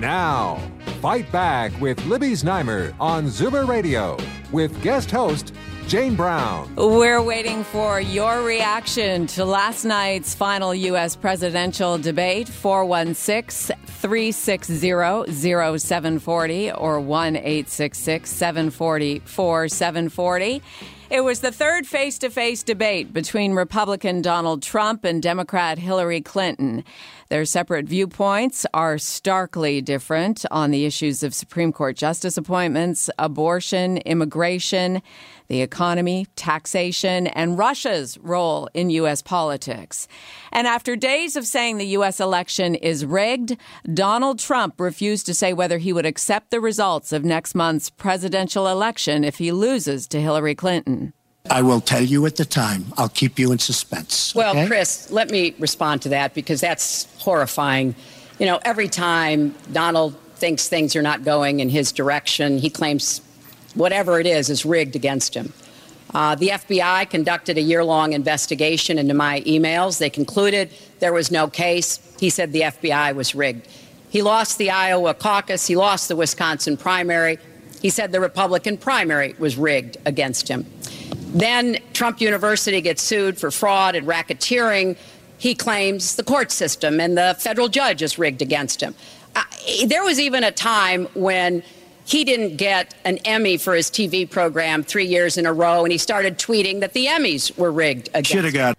Now, Fight Back with Libby Znaimer on Zoomer Radio with guest host Jane Brown. We're waiting for your reaction to last night's final U.S. presidential debate 416 360 0740 or 1 866 740 4740. It was the third face to face debate between Republican Donald Trump and Democrat Hillary Clinton. Their separate viewpoints are starkly different on the issues of Supreme Court justice appointments, abortion, immigration, the economy, taxation, and Russia's role in U.S. politics. And after days of saying the U.S. election is rigged, Donald Trump refused to say whether he would accept the results of next month's presidential election if he loses to Hillary Clinton. I will tell you at the time. I'll keep you in suspense. Well, okay? Chris, let me respond to that because that's horrifying. You know, every time Donald thinks things are not going in his direction, he claims whatever it is is rigged against him. Uh, the FBI conducted a year long investigation into my emails. They concluded there was no case. He said the FBI was rigged. He lost the Iowa caucus, he lost the Wisconsin primary. He said the Republican primary was rigged against him. Then Trump University gets sued for fraud and racketeering. He claims the court system and the federal judge is rigged against him. Uh, there was even a time when he didn't get an Emmy for his TV program three years in a row, and he started tweeting that the Emmys were rigged against Should have got.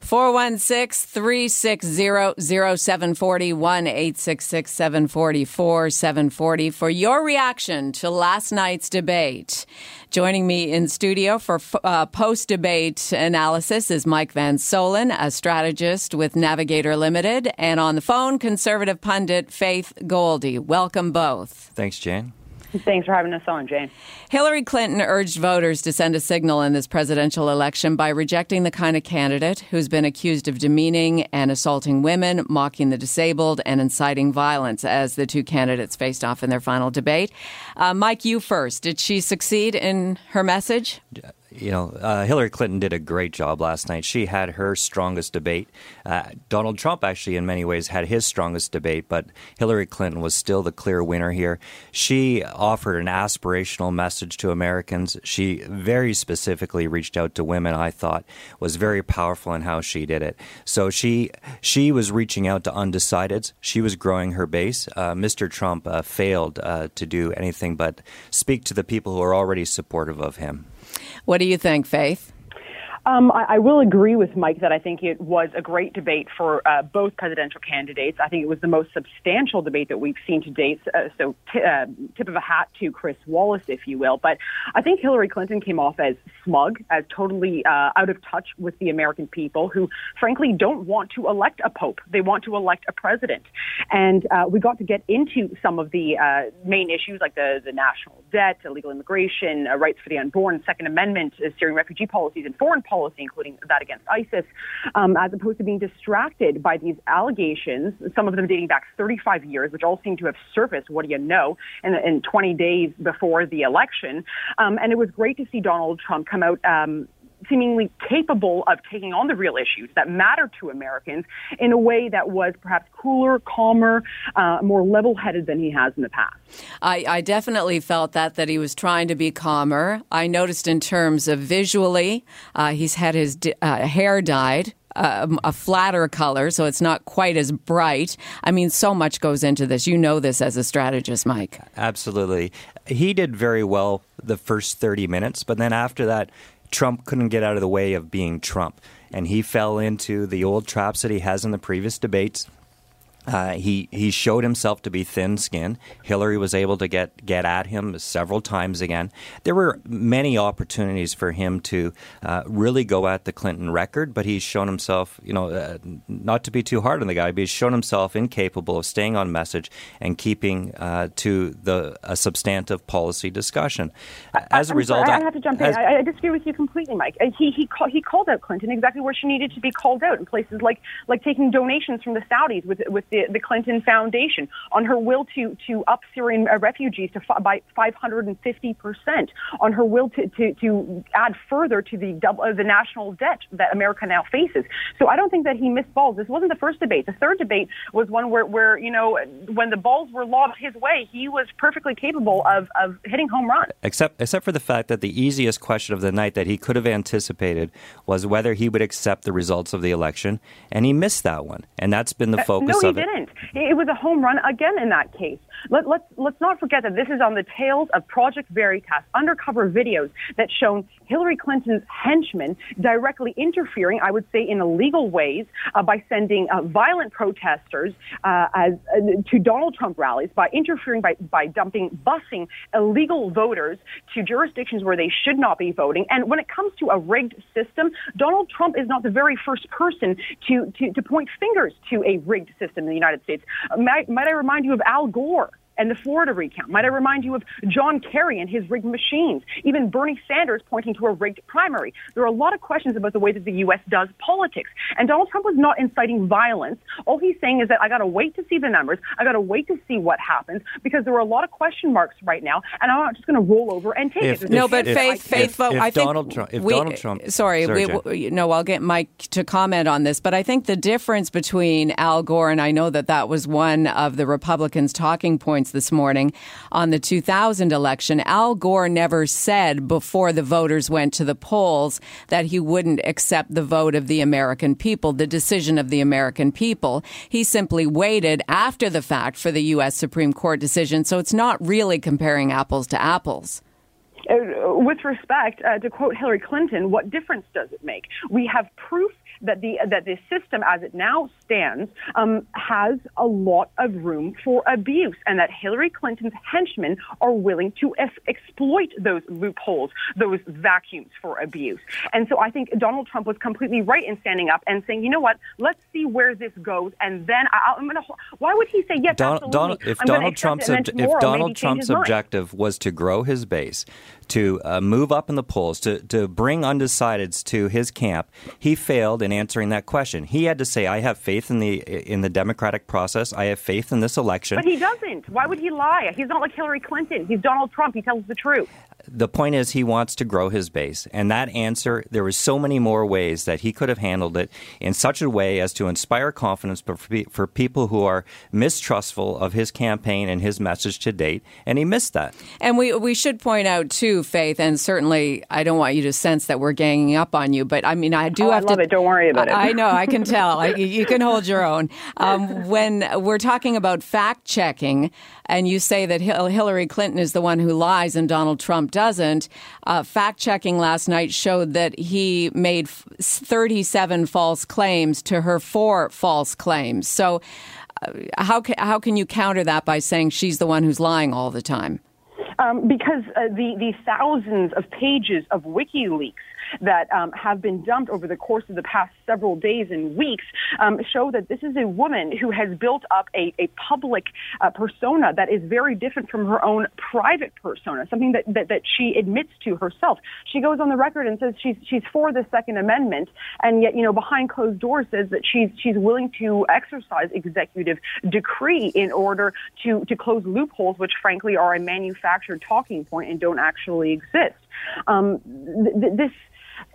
416 360 0740 1 866 744 740 for your reaction to last night's debate. Joining me in studio for uh, post debate analysis is Mike Van Soelen, a strategist with Navigator Limited, and on the phone, conservative pundit Faith Goldy. Welcome both. Thanks, Jane. Thanks for having us on, Jane. Hillary Clinton urged voters to send a signal in this presidential election by rejecting the kind of candidate who's been accused of demeaning and assaulting women, mocking the disabled, and inciting violence as the two candidates faced off in their final debate. Uh, Mike, you first. Did she succeed in her message? You know, uh, Hillary Clinton did a great job last night. She had her strongest debate. Uh, Donald Trump, actually, in many ways, had his strongest debate, but Hillary Clinton was still the clear winner here. She offered an aspirational message to Americans. She very specifically reached out to women. I thought was very powerful in how she did it. So she she was reaching out to undecideds. She was growing her base. Uh, Mr. Trump uh, failed uh, to do anything but speak to the people who are already supportive of him. What do you think, Faith? Um, I, I, will agree with Mike that I think it was a great debate for uh, both presidential candidates. I think it was the most substantial debate that we've seen to date. Uh, so, t- uh, tip of a hat to Chris Wallace, if you will. But I think Hillary Clinton came off as smug, as totally uh, out of touch with the American people who, frankly, don't want to elect a pope. They want to elect a president. And uh, we got to get into some of the uh, main issues like the, the national debt, illegal immigration, rights for the unborn, Second Amendment, Syrian refugee policies, and foreign policy, including that against ISIS, um, as opposed to being distracted by these allegations, some of them dating back 35 years, which all seem to have surfaced, what do you know, in, in 20 days before the election. Um, and it was great to see Donald Trump come out um, seemingly capable of taking on the real issues that matter to Americans in a way that was perhaps cooler, calmer, uh, more level-headed than he has in the past. I, I, definitely felt that that he was trying to be calmer. I noticed in terms of visually, uh, he's had his uh, hair dyed. Uh, a flatter color, so it's not quite as bright. I mean, so much goes into this. You know this as a strategist, Mike. Absolutely. He did very well the first 30 minutes, but then after that, Trump couldn't get out of the way of being Trump. And he fell into the old traps that he has in the previous debates. Uh, he he showed himself to be thin-skinned. Hillary was able to get get at him several times again. There were many opportunities for him to uh, really go at the Clinton record, but he's shown himself, you know, uh, not to be too hard on the guy, but he's shown himself incapable of staying on message and keeping uh, to the a substantive policy discussion. As a I'm result, sorry, I have to jump in. I, I disagree with you completely, Mike. Uh, He he call, he called out Clinton exactly where she needed to be called out in places like like taking donations from the Saudis with with the, the Clinton Foundation on her will to to up Syrian uh, refugees to by 550 percent on her will to, to to add further to the double, uh, the national debt that America now faces. So I don't think that he missed balls. This wasn't the first debate. The third debate was one where where you know when the balls were lobbed his way, he was perfectly capable of of hitting home runs. except except for the fact that the easiest question of the night that he could have anticipated was whether he would accept the results of the election, and he missed that one, and that's been the focus Uh, no, of it. Didn't. It was a home run again in that case. Let, let's let's not forget that this is on the tails of Project Veritas, undercover videos that shown Hillary Clinton's henchmen directly interfering, I would say, in illegal ways uh, by sending uh, violent protesters uh, as uh, to Donald Trump rallies, by interfering by by dumping, busing illegal voters to jurisdictions where they should not be voting. And when it comes to a rigged system, Donald Trump is not the very first person to to, to point fingers to a rigged system in the United States. Might, might I remind you of Al Gore? And the Florida recount. Might I remind you of John Kerry and his rigged machines? Even Bernie Sanders pointing to a rigged primary. There are a lot of questions about the way that the U.S. does politics. And Donald Trump was not inciting violence. All he's saying is that I got to wait to see the numbers. I got to wait to see what happens because there are a lot of question marks right now, and I'm not just going to roll over and take If- it. No, but if- Faith, Faith, if- but if I think Donald Trump- if we, Donald Trump- sorry, Sorry, we, we- no, I'll get Mike to comment on this, but I think the difference between Al Gore and I know that that was one of the Republicans' talking points this morning on the 2000 election. Al Gore never said before the voters went to the polls that he wouldn't accept the vote of the American people, the decision of the American people. He simply waited after the fact for the U.S. Supreme Court decision. So it's not really comparing apples to apples. Uh, with respect, uh, to quote Hillary Clinton, what difference does it make? We have proof that the that the system, as it now stands, um, has a lot of room for abuse, and that Hillary Clinton's henchmen are willing to es- exploit those loopholes, those vacuums for abuse. And so, I think Donald Trump was completely right in standing up and saying, "You know what? Let's see where this goes, and then I- I'm going to." Why would he say yes? Don-. Donald, if Donald Trump's then if Donald Trump's objective was to grow his base, to uh, move up in the polls, to to bring undecideds to his camp, he failed in answering that question. He had to say, "I have faith in the in the democratic process. I have faith in this election." But he doesn't. Why would he lie? He's not like Hillary Clinton. He's Donald Trump. He tells the truth. the point is he wants to grow his base and that answer there was so many more ways that he could have handled it in such a way as to inspire confidence for, for people who are mistrustful of his campaign and his message to date and he missed that And we we should point out too, Faith, and certainly I don't want you to sense that we're ganging up on you, but I mean I do Oh, I have love to. it. Don't worry about it. I, I know. I can tell. I, you can hold your own. Um, when we're talking about fact checking, and you say that Hillary Clinton is the one who lies and Donald Trump doesn't, uh, fact checking last night showed that he made 37 false claims to her four false claims. So. Uh, how can, how can you counter that by saying she's the one who's lying all the time? Um, because uh, the, the thousands of pages of WikiLeaks that um, have been dumped over the course of the past several days and weeks um, show that this is a woman who has built up a, a public uh, persona that is very different from her own private persona, something that, that, that she admits to herself. She goes on the record and says she's, she's for the Second Amendment, and yet, you know, behind closed doors says that she's, she's willing to exercise executive decree in order to, to close loopholes, which frankly are a manufactured talking point and don't actually exist. Um, th- th- this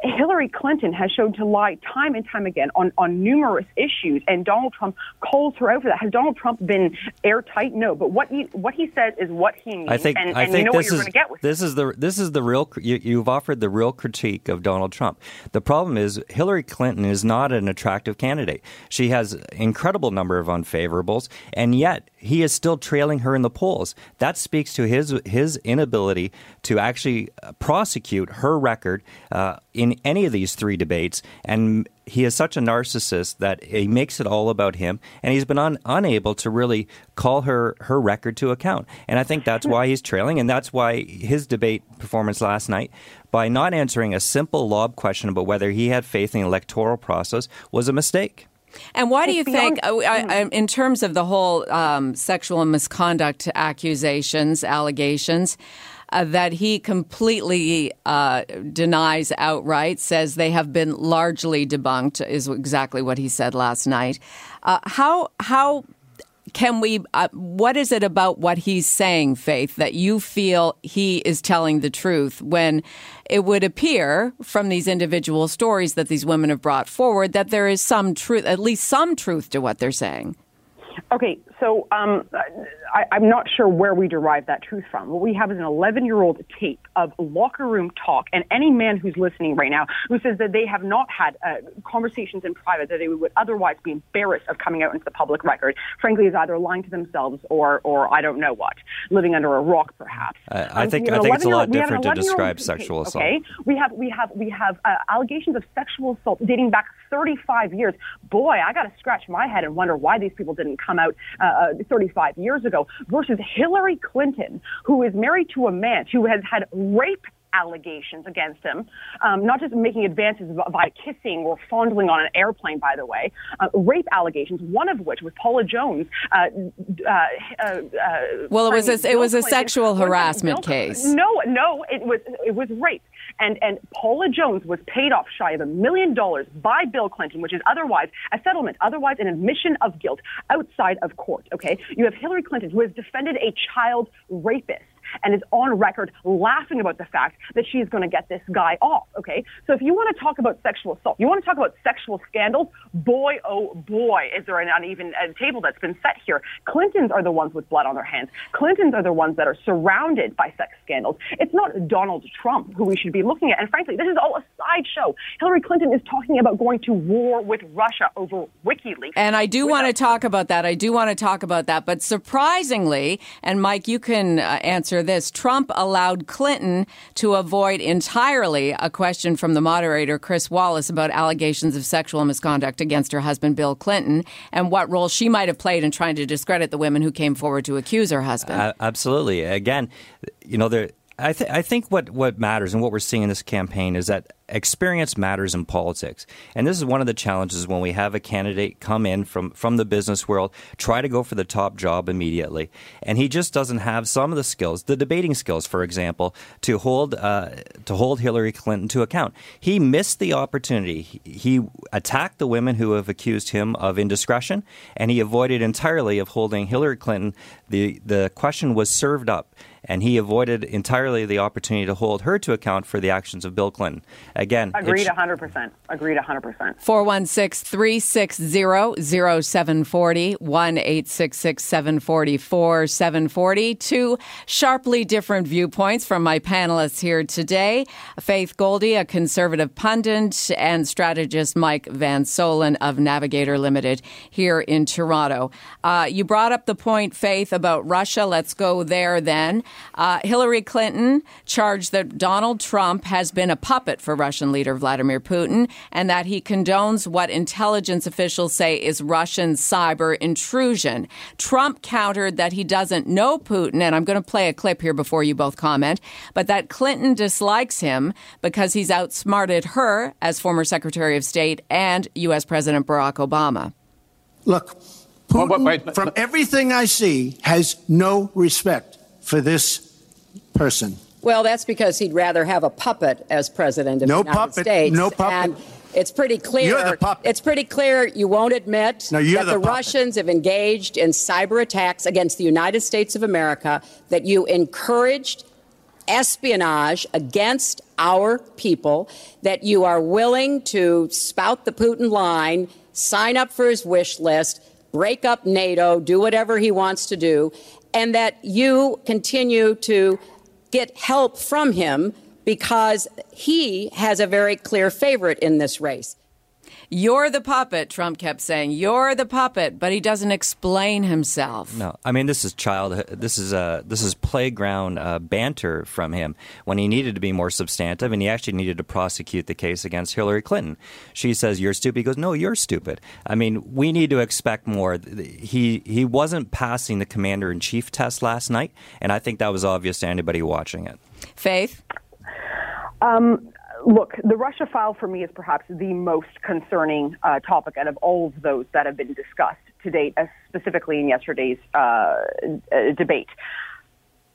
Hillary Clinton has shown to lie time and time again on, on numerous issues, and Donald Trump calls her out for that. Has Donald Trump been airtight? No, but what he what he says is what he means, I think and, I and think you know what this you're is going to get with. this is the this is the real you, you've offered the real critique of Donald Trump. The problem is Hillary Clinton is not an attractive candidate. She has incredible number of unfavorables, and yet he is still trailing her in the polls. That speaks to his his inability to actually uh, prosecute her record uh, in any of these three debates. And he is such a narcissist that he makes it all about him, and he's been un, unable to really call her her record to account. And I think that's why he's trailing, and that's why his debate performance last night, by not answering a simple lob question about whether he had faith in the electoral process, was a mistake. And why do you think, uh, in terms of the whole um, sexual misconduct accusations, allegations, uh, that he completely uh, denies outright, says they have been largely debunked, is exactly what he said last night. Uh, how how can we uh, what is it about what he's saying faith that you feel he is telling the truth when it would appear from these individual stories that these women have brought forward that there is some truth at least some truth to what they're saying? Okay so um, I, am not sure where we derive that truth from. What we have is an 11 year old tape of locker room talk, and any man who's listening right now who says that they have not had uh, conversations in private that they would otherwise be embarrassed of coming out into the public record, frankly, is either lying to themselves or, or I don't know what, living under a rock perhaps. Uh, I think I think it's a lot different to describe sexual assault. Okay, we have we have we have uh, allegations of sexual assault dating back 35 years. Boy, I got to scratch my head and wonder why these people didn't come out uh, uh, 35 years ago versus Hillary Clinton, who is married to a man who has had rape allegations against him, um, not just making advances by kissing or fondling on an airplane, by the way, uh, rape allegations, one of which was Paula Jones. Uh, uh, uh, uh well, it was a, it was a sexual harassment case. No, no, it was it was rape. And, and Paula Jones was paid off shy of a million dollars by Bill Clinton, which is otherwise a settlement, otherwise an admission of guilt outside of court. Okay. You have Hillary Clinton, who has defended a child rapist and is on record laughing about the fact that she's going to get this guy off. Okay. So if you want to talk about sexual assault, you want to talk about sexual scandals, boy, oh boy, is there an uneven uh, table that's been set here. Clintons are the ones with blood on their hands. Clintons are the ones that are surrounded by sex scandals. It's not Donald Trump who we should be looking at. And frankly, this is all a sideshow. Hillary Clinton is talking about going to war with Russia over WikiLeaks. And I do want to talk about that. I do want to talk about that. But surprisingly, and Mike, you can uh, answer this. Trump allowed Clinton to avoid entirely a question from the moderator, Chris Wallace, about allegations of sexual misconduct against her husband, Bill Clinton, and what role she might have played in trying to discredit the women who came forward to accuse her husband. Uh, absolutely. Again, you know, there I, th- I think what, what matters and what we're seeing in this campaign is that experience matters in politics. And this is one of the challenges when we have a candidate come in from, from the business world, try to go for the top job immediately. And he just doesn't have some of the skills, the debating skills, for example, to hold, uh, to hold Hillary Clinton to account. He missed the opportunity. He, he attacked the women who have accused him of indiscretion, and he avoided entirely of holding Hillary Clinton. The, the question was served up and he avoided entirely the opportunity to hold her to account for the actions of Bill Clinton. Again, agreed 100%. Agreed 100%. 416 360 0740 1 866 744 740. Two sharply different viewpoints from my panelists here today Faith Goldy, a conservative pundit, and strategist Mike Van Soelen of Navigator Limited here in Toronto. Uh, you brought up the point, Faith, about Russia. Let's go there then. Uh, Hillary Clinton charged that Donald Trump has been a puppet for Russian leader Vladimir Putin and that he condones what intelligence officials say is Russian cyber intrusion. Trump countered that he doesn't know Putin, and I'm going to play a clip here before you both comment, but that Clinton dislikes him because he's outsmarted her as former Secretary of State and U.S. President Barack Obama. Look, Putin, from everything I see, has no respect for this person? Well, that's because he'd rather have a puppet as president of no the United puppet, States. No puppet. And it's pretty clear. You're the puppet. It's pretty clear you won't admit no, that the, the Russians have engaged in cyber attacks against the United States of America, that you encouraged espionage against our people, that you are willing to spout the Putin line, sign up for his wish list, break up NATO, do whatever he wants to do, and that you continue to get help from him because he has a very clear favorite in this race. You're the puppet, Trump kept saying. You're the puppet, but he doesn't explain himself. No, I mean this is child. This is uh, this is playground uh, banter from him when he needed to be more substantive, and he actually needed to prosecute the case against Hillary Clinton. She says you're stupid. He goes, no, you're stupid. I mean, we need to expect more. He he wasn't passing the commander in chief test last night, and I think that was obvious to anybody watching it. Faith. Um, look, the Russia file for me is perhaps the most concerning uh, topic out of all of those that have been discussed to date, uh, specifically in yesterday's uh, uh debate.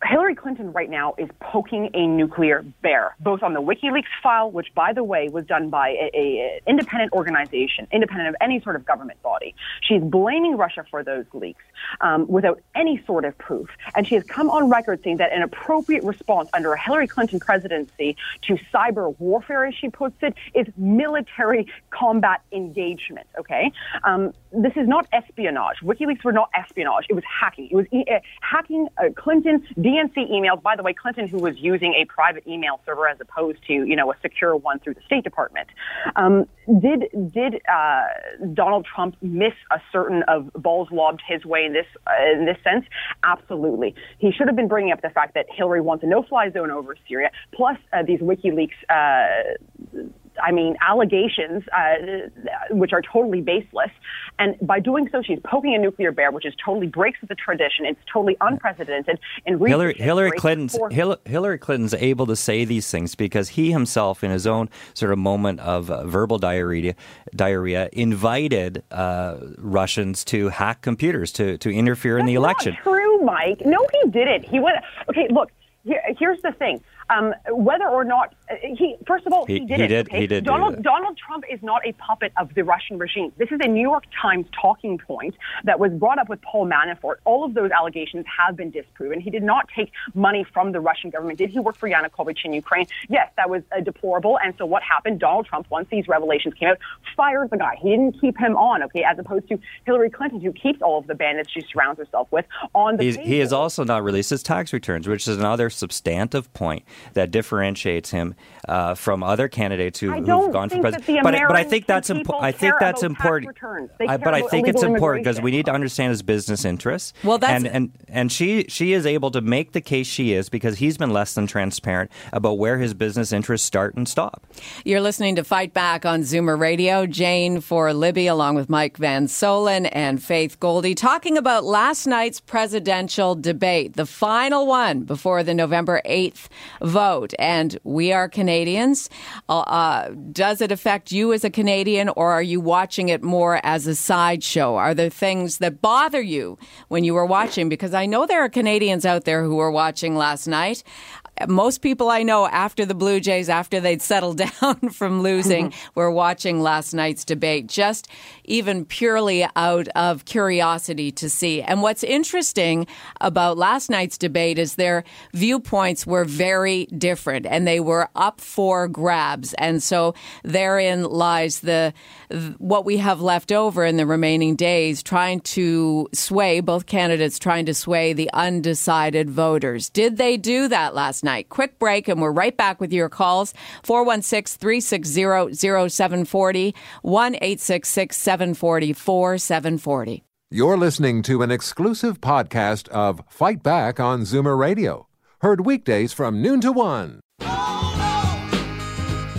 Hillary Clinton right now is poking a nuclear bear, both on the WikiLeaks file, which, by the way, was done by a, a, independent organization, independent of any sort of government body. She's blaming Russia for those leaks um, without any sort of proof, and she has come on record saying that an appropriate response under a Hillary Clinton presidency to cyber warfare, as she puts it, is military combat engagement. Okay, um, this is not espionage. WikiLeaks were not espionage; it was hacking. It was uh, hacking uh, Clinton. DNC emails, by the way, Clinton, who was using a private email server as opposed to, you know, a secure one through the State Department, um, did did uh, Donald Trump miss a certain of balls lobbed his way in this uh, in this sense? Absolutely. He should have been bringing up the fact that Hillary wants a no-fly zone over Syria, plus uh, these WikiLeaks uh, I mean, allegations uh, which are totally baseless. And by doing so, she's poking a nuclear bear, which is totally breaks with the tradition. It's totally unprecedented. And Hillary, Hillary Clinton's Hillary Clinton's able to say these things because he himself, in his own sort of moment of uh, verbal diarrhea, diarrhea, invited uh, Russians to hack computers to to interfere That's in the election. Not true, Mike. No, he didn't. He went. Okay, look. Here, here's the thing. Um, whether or not uh, he, first of all, he, he did he it. Did, okay? He did. Donald Donald Trump is not a puppet of the Russian regime. This is a New York Times talking point that was brought up with Paul Manafort. All of those allegations have been disproven. He did not take money from the Russian government. Did he work for Yanukovych in Ukraine? Yes, that was uh, deplorable. And so what happened? Donald Trump, once these revelations came out, fired the guy. He didn't keep him on. Okay, as opposed to Hillary Clinton, who keeps all of the bandits she surrounds herself with on the. He has also not released his tax returns, which is another substantive point that differentiates differentiates him uh, from other candidates who, have gone for president. But, but I think that's important. I think that's important. I, but I think it's important because we need to understand his business interests. Well, that's and, and and she she is able to make the case she is because he's been less than transparent about where his business interests start and stop. You're listening to Fight Back on Zoomer Radio. Jane for Libby, along with Mike Van Soelen and Faith Goldy, talking about last night's presidential debate, the final one before the November 8th vote. And we are Canadians. Uh, uh, does it affect you as a Canadian, or are you watching it more as a sideshow? Are there things that bother you when you were watching? Because I know there are Canadians out there who were watching last night most people I know after the Blue Jays, after they'd settled down from losing, were watching last night's debate, just even purely out of curiosity to see. And what's interesting about last night's debate is their viewpoints were very different and they were up for grabs. And so therein lies the what we have left over in the remaining days, trying to sway both candidates, trying to sway the undecided voters. Did they do that last night? Quick break, and we're right back with your calls 416 360 0740 1 866 740 4740. You're listening to an exclusive podcast of Fight Back on Zoomer Radio, heard weekdays from noon to one.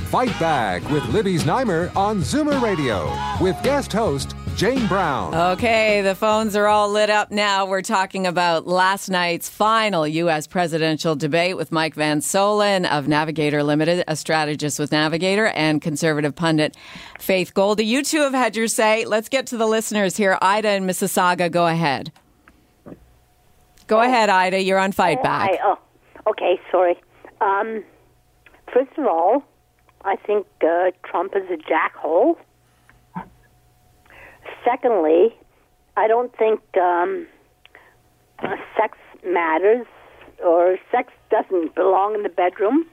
Fight Back with Libby Znaimer on Zoomer Radio with guest host Jane Brown. Okay, the phones are all lit up now. We're talking about last night's final U.S. presidential debate with Mike Van Soelen of Navigator Limited, a strategist with Navigator, and conservative pundit Faith Goldy. You two have had your say. Let's get to the listeners here. Ida in Mississauga, go ahead. Go oh. ahead, Ida. You're on Fight Back. oh, okay, sorry. Um, first of all, I think uh, Trump is a jackhole. Secondly, I don't think um, uh, sex matters or sex doesn't belong in the bedroom.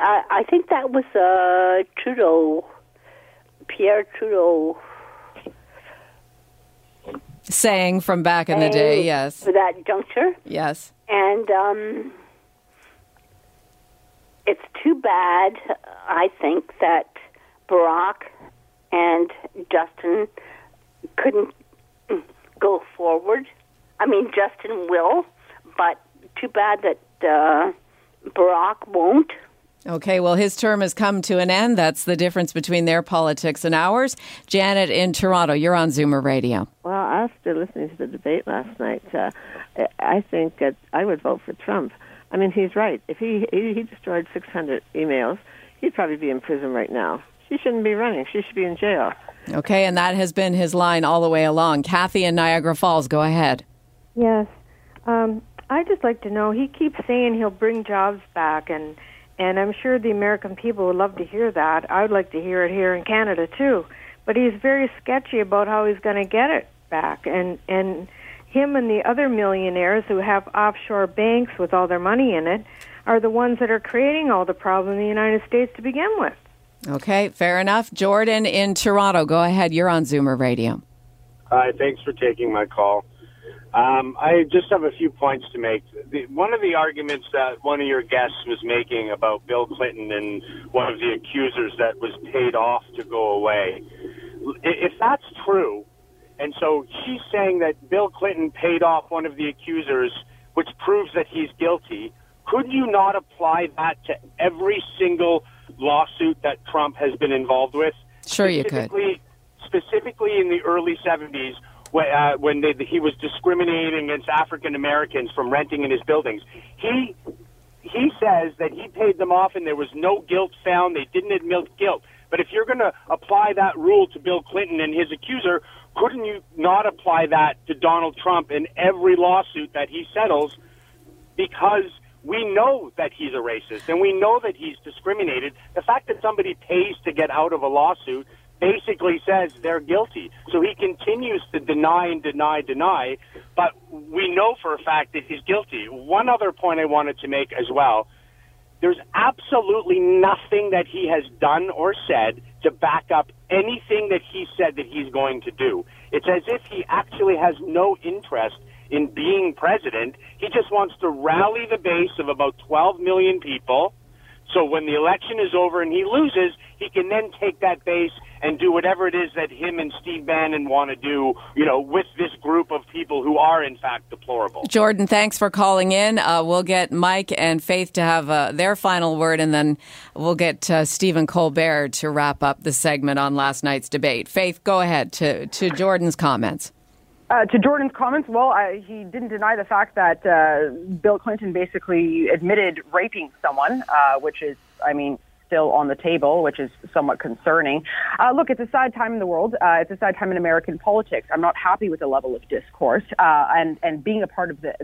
Uh, I think that was uh, Trudeau, Pierre Trudeau. Saying from back in the day, yes. For that juncture. Yes. And um, it's too bad, I think, that Barack and Justin couldn't go forward. I mean, Justin will, but too bad that uh, Barack won't. Okay, well, his term has come to an end. That's the difference between their politics and ours. Janet in Toronto, you're on Zoomer Radio. Well, after listening to the debate last night, uh, I think that I would vote for Trump. I mean, he's right. If he he destroyed 600 emails, he'd probably be in prison right now. She shouldn't be running. She should be in jail. Okay, and that has been his line all the way along. Kathy in Niagara Falls, go ahead. Yes. Um, I'd just like to know he keeps saying he'll bring jobs back, and, and I'm sure the American people would love to hear that. I would like to hear it here in Canada, too. But he's very sketchy about how he's going to get it back. And, and him and the other millionaires who have offshore banks with all their money in it are the ones that are creating all the problem in the United States to begin with. Okay, fair enough. Jordan in Toronto, go ahead. You're on Zoomer Radio. Hi, thanks for taking my call. Um, I just have a few points to make. The, one of the arguments that one of your guests was making about Bill Clinton and one of the accusers that was paid off to go away, if that's true, and so she's saying that Bill Clinton paid off one of the accusers, which proves that he's guilty, could you not apply that to every single lawsuit that Trump has been involved with. Sure, you could. Specifically in the early 70s, when, uh, when they, he was discriminating against African Americans from renting in his buildings. He he says that he paid them off and there was no guilt found. They didn't admit guilt. But if you're going to apply that rule to Bill Clinton and his accuser, couldn't you not apply that to Donald Trump in every lawsuit that he settles? Because we know that he's a racist and we know that he's discriminated. The fact that somebody pays to get out of a lawsuit basically says they're guilty. So he continues to deny and deny, deny, but we know for a fact that he's guilty. One other point I wanted to make as well. There's absolutely nothing that he has done or said to back up anything that he said that he's going to do. It's as if he actually has no interest in being president. He just wants to rally the base of about 12 million people. So when the election is over and he loses, he can then take that base and do whatever it is that him and Steve Bannon want to do, you know, with this group of people who are in fact deplorable. Jordan, thanks for calling in. Uh, we'll get Mike and Faith to have uh, their final word, and then we'll get uh, Stephen Colbert to wrap up the segment on last night's debate. Faith, go ahead to, to Jordan's comments. Uh, to Jordan's comments, well, I, he didn't deny the fact that uh, Bill Clinton basically admitted raping someone, uh, which is, I mean, still on the table, which is somewhat concerning. Uh, look, it's a sad time in the world. Uh, it's a sad time in American politics. I'm not happy with the level of discourse, uh, and and being a part of the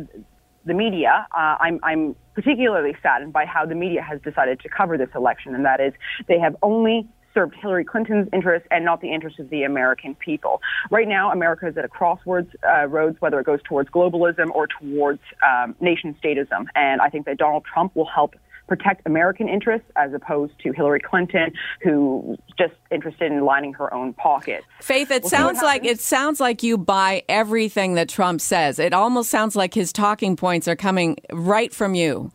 the media, uh, I'm, I'm particularly saddened by how the media has decided to cover this election, and that is they have only served Hillary Clinton's interests and not the interests of the American people. Right now, America is at a crossroads, uh, roads, whether it goes towards globalism or towards um, nation statism. And I think that Donald Trump will help protect American interests as opposed to Hillary Clinton, who's just interested in lining her own pockets. Faith, it we'll sounds like it sounds like you buy everything that Trump says. It almost sounds like his talking points are coming right from you.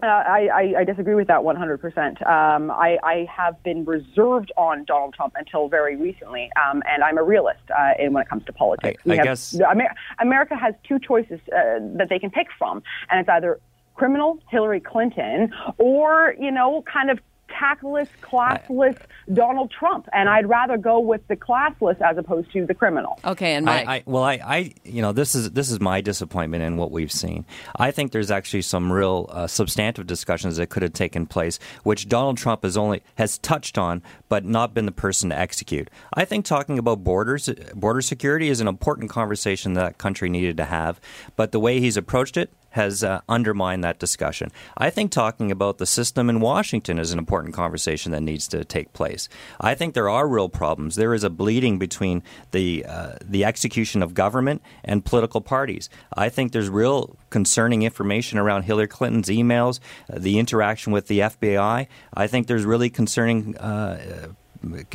Uh, I, I, disagree with that 100%. Um, I, I have been reserved on Donald Trump until very recently, um, and I'm a realist uh, in, when it comes to politics. I, I have, guess Amer- America has two choices uh, that they can pick from, and it's either criminal Hillary Clinton or, you know, kind of tactless, classless I, Donald Trump, and I'd rather go with the classless as opposed to the criminal. Okay, and Mike. I, I, well, I, I, you know, this is this is my disappointment in what we've seen. I think there's actually some real uh, substantive discussions that could have taken place, which Donald Trump has only has touched on, but not been the person to execute. I think talking about borders, border security, is an important conversation that country needed to have, but the way he's approached it has uh, undermined that discussion. I think talking about the system in Washington is an important conversation that needs to take place. I think there are real problems. There is a bleeding between the uh, the execution of government and political parties. I think there's real concerning information around Hillary Clinton's emails, uh, the interaction with the FBI. I think there's really concerning. Uh,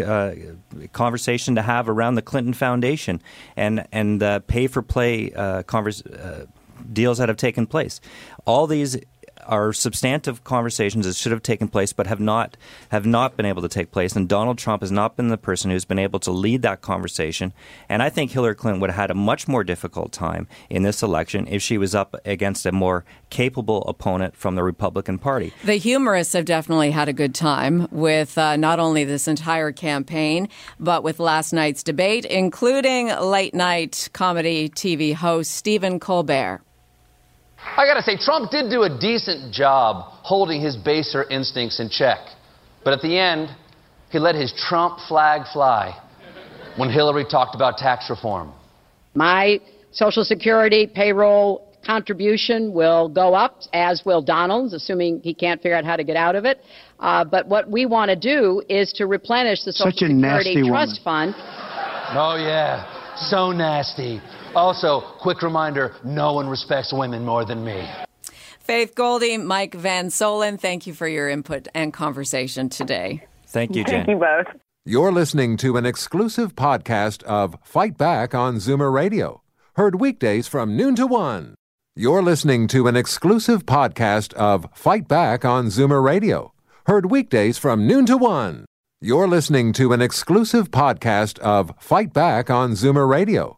uh, conversation to have around the Clinton Foundation and and uh, pay for play uh, uh, deals that have taken place. All these are substantive conversations that should have taken place but have not have not been able to take place. And Donald Trump has not been the person who's been able to lead that conversation. And I think Hillary Clinton would have had a much more difficult time in this election if she was up against a more capable opponent from the Republican Party. The humorists have definitely had a good time with uh, not only this entire campaign, but with last night's debate, including late night comedy TV host Stephen Colbert. I gotta say, Trump did do a decent job holding his baser instincts in check. But at the end, he let his Trump flag fly when Hillary talked about tax reform. My Social Security payroll contribution will go up, as will Donald's, assuming he can't figure out how to get out of it. Uh, but what we want to do is to replenish the Social Security Trust woman. Fund. Oh, yeah. So nasty. Also, quick reminder no one respects women more than me. Faith Goldy, Mike Van Soelen, thank you for your input and conversation today. Thank you, Jen. Thank you both. You're listening to an exclusive podcast of Fight Back on Zoomer Radio, heard weekdays from noon to one. You're listening to an exclusive podcast of Fight Back on Zoomer Radio, heard weekdays from noon to one. You're listening to an exclusive podcast of Fight Back on Zoomer Radio,